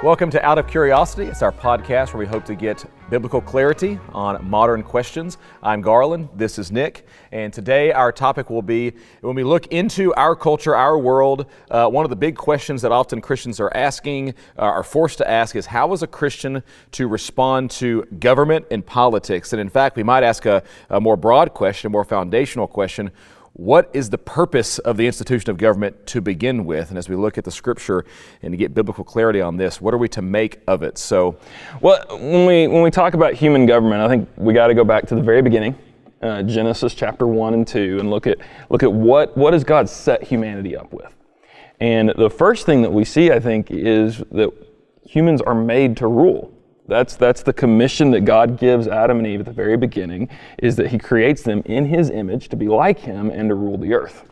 Welcome to Out of Curiosity. It's our podcast where we hope to get biblical clarity on modern questions. I'm Garland. This is Nick. And today our topic will be when we look into our culture, our world, uh, one of the big questions that often Christians are asking, uh, are forced to ask, is how is a Christian to respond to government and politics? And in fact, we might ask a, a more broad question, a more foundational question what is the purpose of the institution of government to begin with? And as we look at the scripture and to get biblical clarity on this, what are we to make of it? So, well, when we when we talk about human government, I think we got to go back to the very beginning, uh, Genesis chapter one and two, and look at look at what what does God set humanity up with. And the first thing that we see, I think, is that humans are made to rule. That's, that's the commission that God gives Adam and Eve at the very beginning, is that He creates them in His image to be like Him and to rule the earth.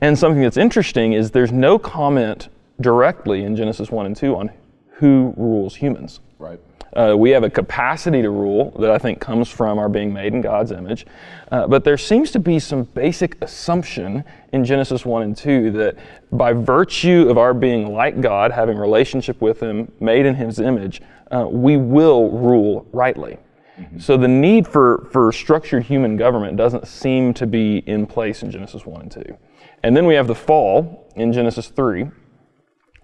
And something that's interesting is there's no comment directly in Genesis 1 and 2 on who rules humans. Right. Uh, we have a capacity to rule that I think comes from our being made in God's image. Uh, but there seems to be some basic assumption in Genesis 1 and 2 that by virtue of our being like God, having relationship with Him, made in His image, uh, we will rule rightly. Mm-hmm. So the need for, for structured human government doesn't seem to be in place in Genesis 1 and 2. And then we have the fall in Genesis 3,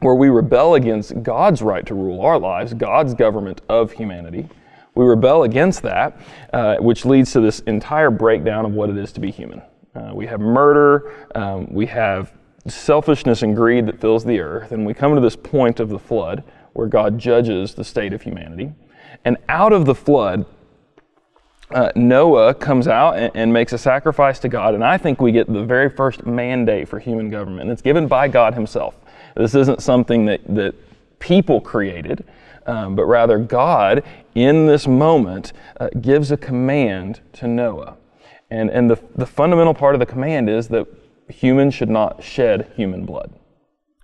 where we rebel against God's right to rule our lives, God's government of humanity. We rebel against that, uh, which leads to this entire breakdown of what it is to be human. Uh, we have murder, um, we have selfishness and greed that fills the earth, and we come to this point of the flood where God judges the state of humanity. And out of the flood, uh, Noah comes out and, and, makes a sacrifice to God, and I think we get the very first mandate for human government, it's given by God Himself. This isn't something that, that people created, um, but rather God, in this moment, uh, gives a command to Noah. And, and the, the fundamental part of the command is that humans should not shed human blood.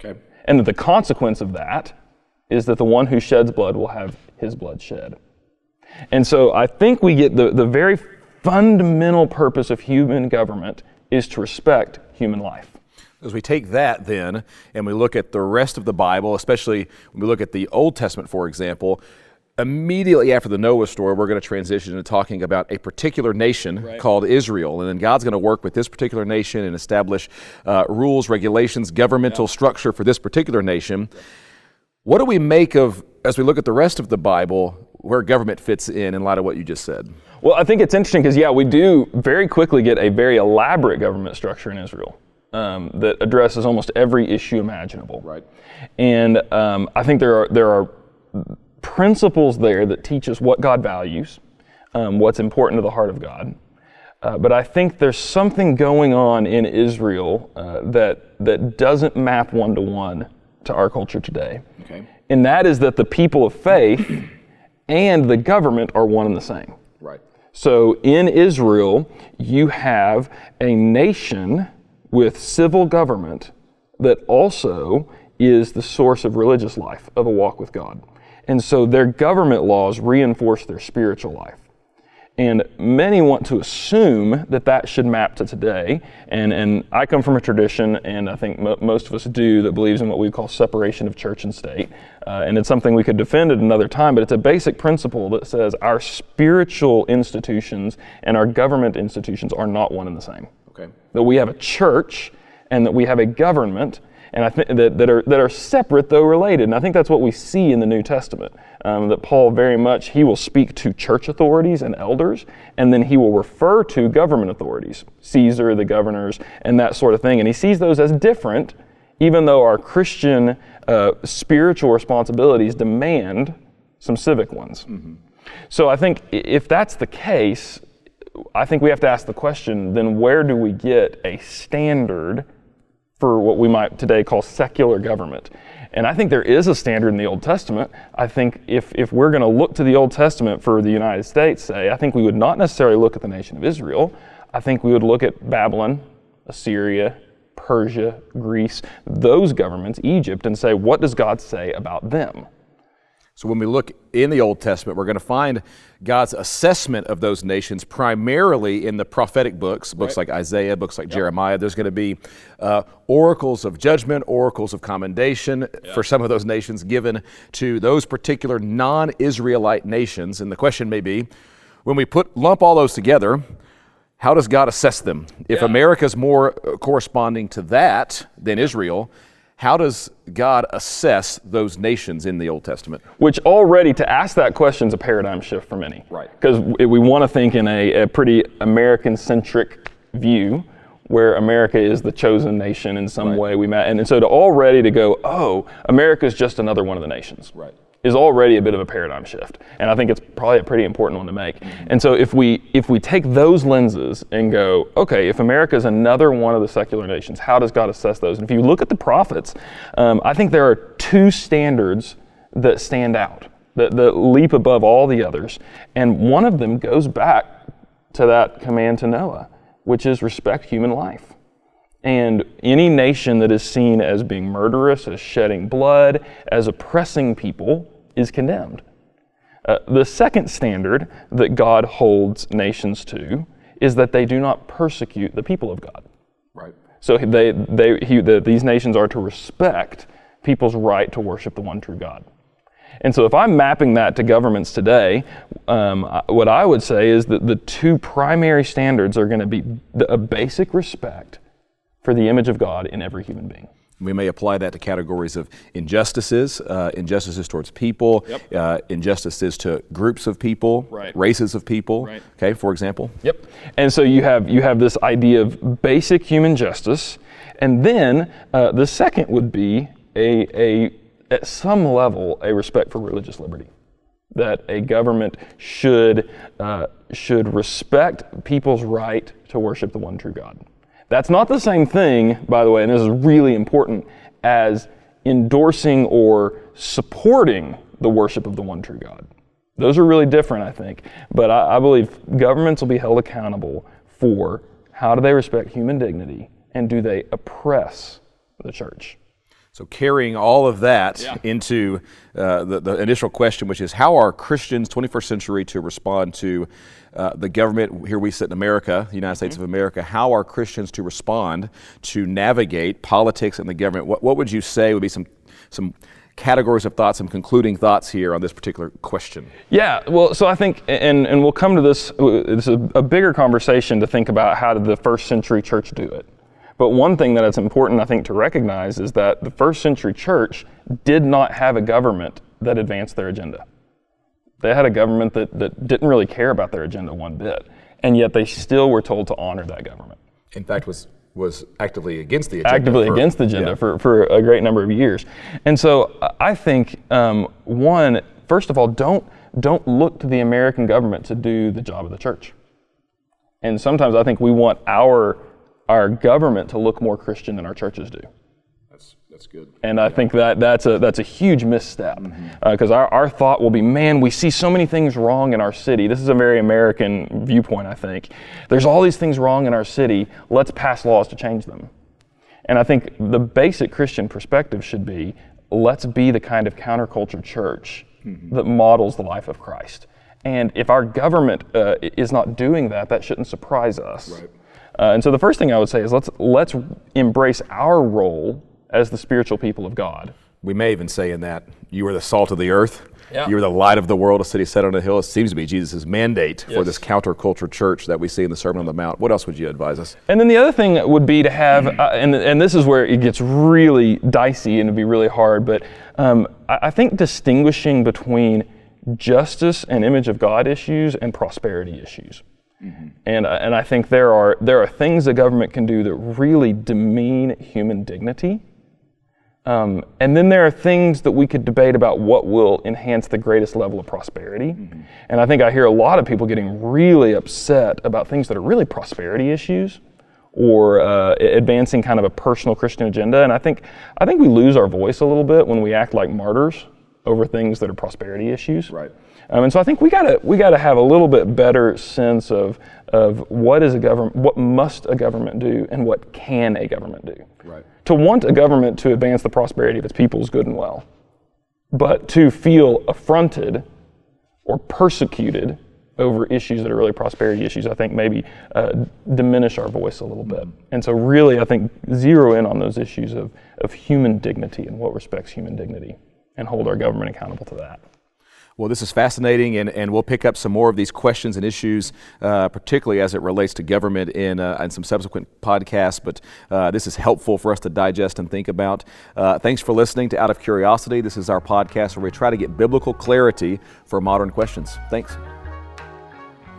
Okay. And that the consequence of that is that the one who sheds blood will have his blood shed. And so I think we get the, the very fundamental purpose of human government is to respect human life. As we take that then and we look at the rest of the Bible, especially when we look at the Old Testament, for example, immediately after the Noah story, we're going to transition to talking about a particular nation right. called Israel. And then God's going to work with this particular nation and establish uh, rules, regulations, governmental yeah. structure for this particular nation. What do we make of, as we look at the rest of the Bible, where government fits in in light of what you just said? Well, I think it's interesting because, yeah, we do very quickly get a very elaborate government structure in Israel. Um, that addresses almost every issue imaginable. Right. And um, I think there are there are principles there that teach us what God values, um, what's important to the heart of God. Uh, but I think there's something going on in Israel uh, that that doesn't map one to one to our culture today. Okay. And that is that the people of faith and the government are one and the same. Right. So in Israel, you have a nation with civil government that also is the source of religious life, of a walk with God. And so their government laws reinforce their spiritual life. And many want to assume that that should map to today. And, and I come from a tradition, and I think mo- most of us do, that believes in what we call separation of church and state. Uh, and it's something we could defend at another time, but it's a basic principle that says our spiritual institutions and our government institutions are not one and the same. Okay. That we have a church and that we have a government and I think that, that are that are separate though related. And I think that's what we see in the New Testament. Um, that Paul very much he will speak to church authorities and elders, and then he will refer to government authorities, Caesar, the governors, and that sort of thing. And he sees those as different, even though our Christian uh, spiritual responsibilities demand some civic ones. Mm-hmm. So I think if that's the case, I think we have to ask the question: then where do we get a standard? For what we might today call secular government. And I think there is a standard in the Old Testament. I think if, if we're going to look to the Old Testament for the United States, say, I think we would not necessarily look at the nation of Israel. I think we would look at Babylon, Assyria, Persia, Greece, those governments, Egypt, and say, what does God say about them? So when we look in the Old Testament, we're going to find God's assessment of those nations primarily in the prophetic books, books right. like Isaiah, books like yep. Jeremiah. There's going to be uh, oracles of judgment, oracles of commendation yep. for some of those nations given to those particular non Israelite nations. And the question may be when we put lump all those together, how does God assess them? If yeah. America's more uh, corresponding to that than Israel, how does God assess those nations in the Old Testament? Which already to ask that question is a paradigm shift for many. Right. Because we want to think in a, a pretty American centric view where America is the chosen nation in some right. way. We met, and, and so to already to go, oh, America is just another one of the nations. Right is already a bit of a paradigm shift. And I think it's probably a pretty important one to make. And so if we if we take those lenses and go, okay, if America is another one of the secular nations, how does God assess those? And if you look at the prophets, um, I think there are two standards that stand out, that, that leap above all the others. And one of them goes back to that command to Noah, which is respect human life. And any nation that is seen as being murderous, as shedding blood, as oppressing people, is condemned. Uh, the second standard that God holds nations to is that they do not persecute the people of God. Right. So they, they, he, the, these nations are to respect people's right to worship the one true God. And so, if I'm mapping that to governments today, um, what I would say is that the two primary standards are going to be a basic respect for the image of God in every human being. We may apply that to categories of injustices, uh, injustices towards people, yep. uh, injustices to groups of people, right. races of people. Right. Okay, for example. Yep. And so you have you have this idea of basic human justice, and then uh, the second would be a a at some level a respect for religious liberty, that a government should uh, should respect people's right to worship the one true God. That's not the same thing, by the way, and this is really important, as endorsing or supporting the worship of the one true God. Those are really different, I think. But I, I believe governments will be held accountable for how do they respect human dignity and do they oppress the church. So, carrying all of that yeah. into uh, the, the, initial question, which is how are Christians 21st century to respond to uh, the government? Here we sit in America, the United States mm-hmm. of America. How are Christians to respond to navigate politics and the government? What, what would you say would be some, some categories of thoughts, some concluding thoughts here on this particular question? Yeah, well, so I think, and, and we'll come to this, this is a, a bigger conversation to think about how did the first century church do it. But one thing that it's important, I think, to recognize is that the first century church did not have a government that advanced their agenda. They had a government that, that didn't really care about their agenda one bit, and yet they still were told to honor that government. In fact, was was actively against the agenda. Actively for, against the agenda yeah. for, for a great number of years. And so I think, um, one, first of all, don't, don't look to the American government to do the job of the church. And sometimes I think we want our our government to look more Christian than our churches do. That's, that's good. And I think that that's a, that's a huge misstep because mm-hmm. uh, our, our thought will be, man, we see so many things wrong in our city. This is a very American viewpoint, I think. There's all these things wrong in our city. Let's pass laws to change them. And I think the basic Christian perspective should be let's be the kind of counterculture church mm-hmm. that models the life of Christ. And if our government uh, is not doing that, that shouldn't surprise us. Right. Uh, and so the first thing I would say is let's let's embrace our role as the spiritual people of God. We may even say in that you are the salt of the earth. Yeah. You are the light of the world, a city set on a hill. It seems to be Jesus' mandate yes. for this counterculture church that we see in the Sermon on the Mount. What else would you advise us? And then the other thing would be to have, uh, and, and this is where it gets really dicey and it'd be really hard, but um, I, I think distinguishing between justice and image of God issues and prosperity issues. Mm-hmm. And, uh, and I think there are, there are things the government can do that really demean human dignity. Um, and then there are things that we could debate about what will enhance the greatest level of prosperity. Mm-hmm. And I think I hear a lot of people getting really upset about things that are really prosperity issues or uh, advancing kind of a personal Christian agenda. And I think, I think we lose our voice a little bit when we act like martyrs over things that are prosperity issues. Right. Um, and so I think we gotta we gotta have a little bit better sense of of what is a government, what must a government do, and what can a government do. Right. To want a government to advance the prosperity of its people is good and well, but to feel affronted or persecuted over issues that are really prosperity issues, I think maybe uh, diminish our voice a little bit. And so, really, I think zero in on those issues of, of human dignity and what respects human dignity and hold our government accountable to that. Well, this is fascinating, and, and we'll pick up some more of these questions and issues, uh, particularly as it relates to government, in, uh, in some subsequent podcasts. But uh, this is helpful for us to digest and think about. Uh, thanks for listening to Out of Curiosity. This is our podcast where we try to get biblical clarity for modern questions. Thanks.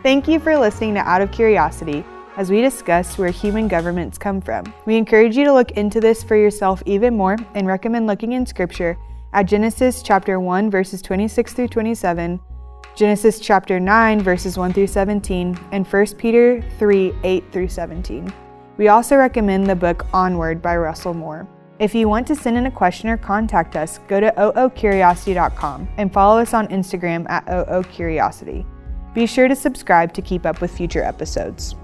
Thank you for listening to Out of Curiosity as we discuss where human governments come from. We encourage you to look into this for yourself even more and recommend looking in Scripture at Genesis chapter 1 verses 26 through 27, Genesis chapter 9 verses 1 through 17, and 1 Peter 3 8 through 17. We also recommend the book Onward by Russell Moore. If you want to send in a question or contact us, go to oocuriosity.com and follow us on Instagram at oocuriosity. Be sure to subscribe to keep up with future episodes.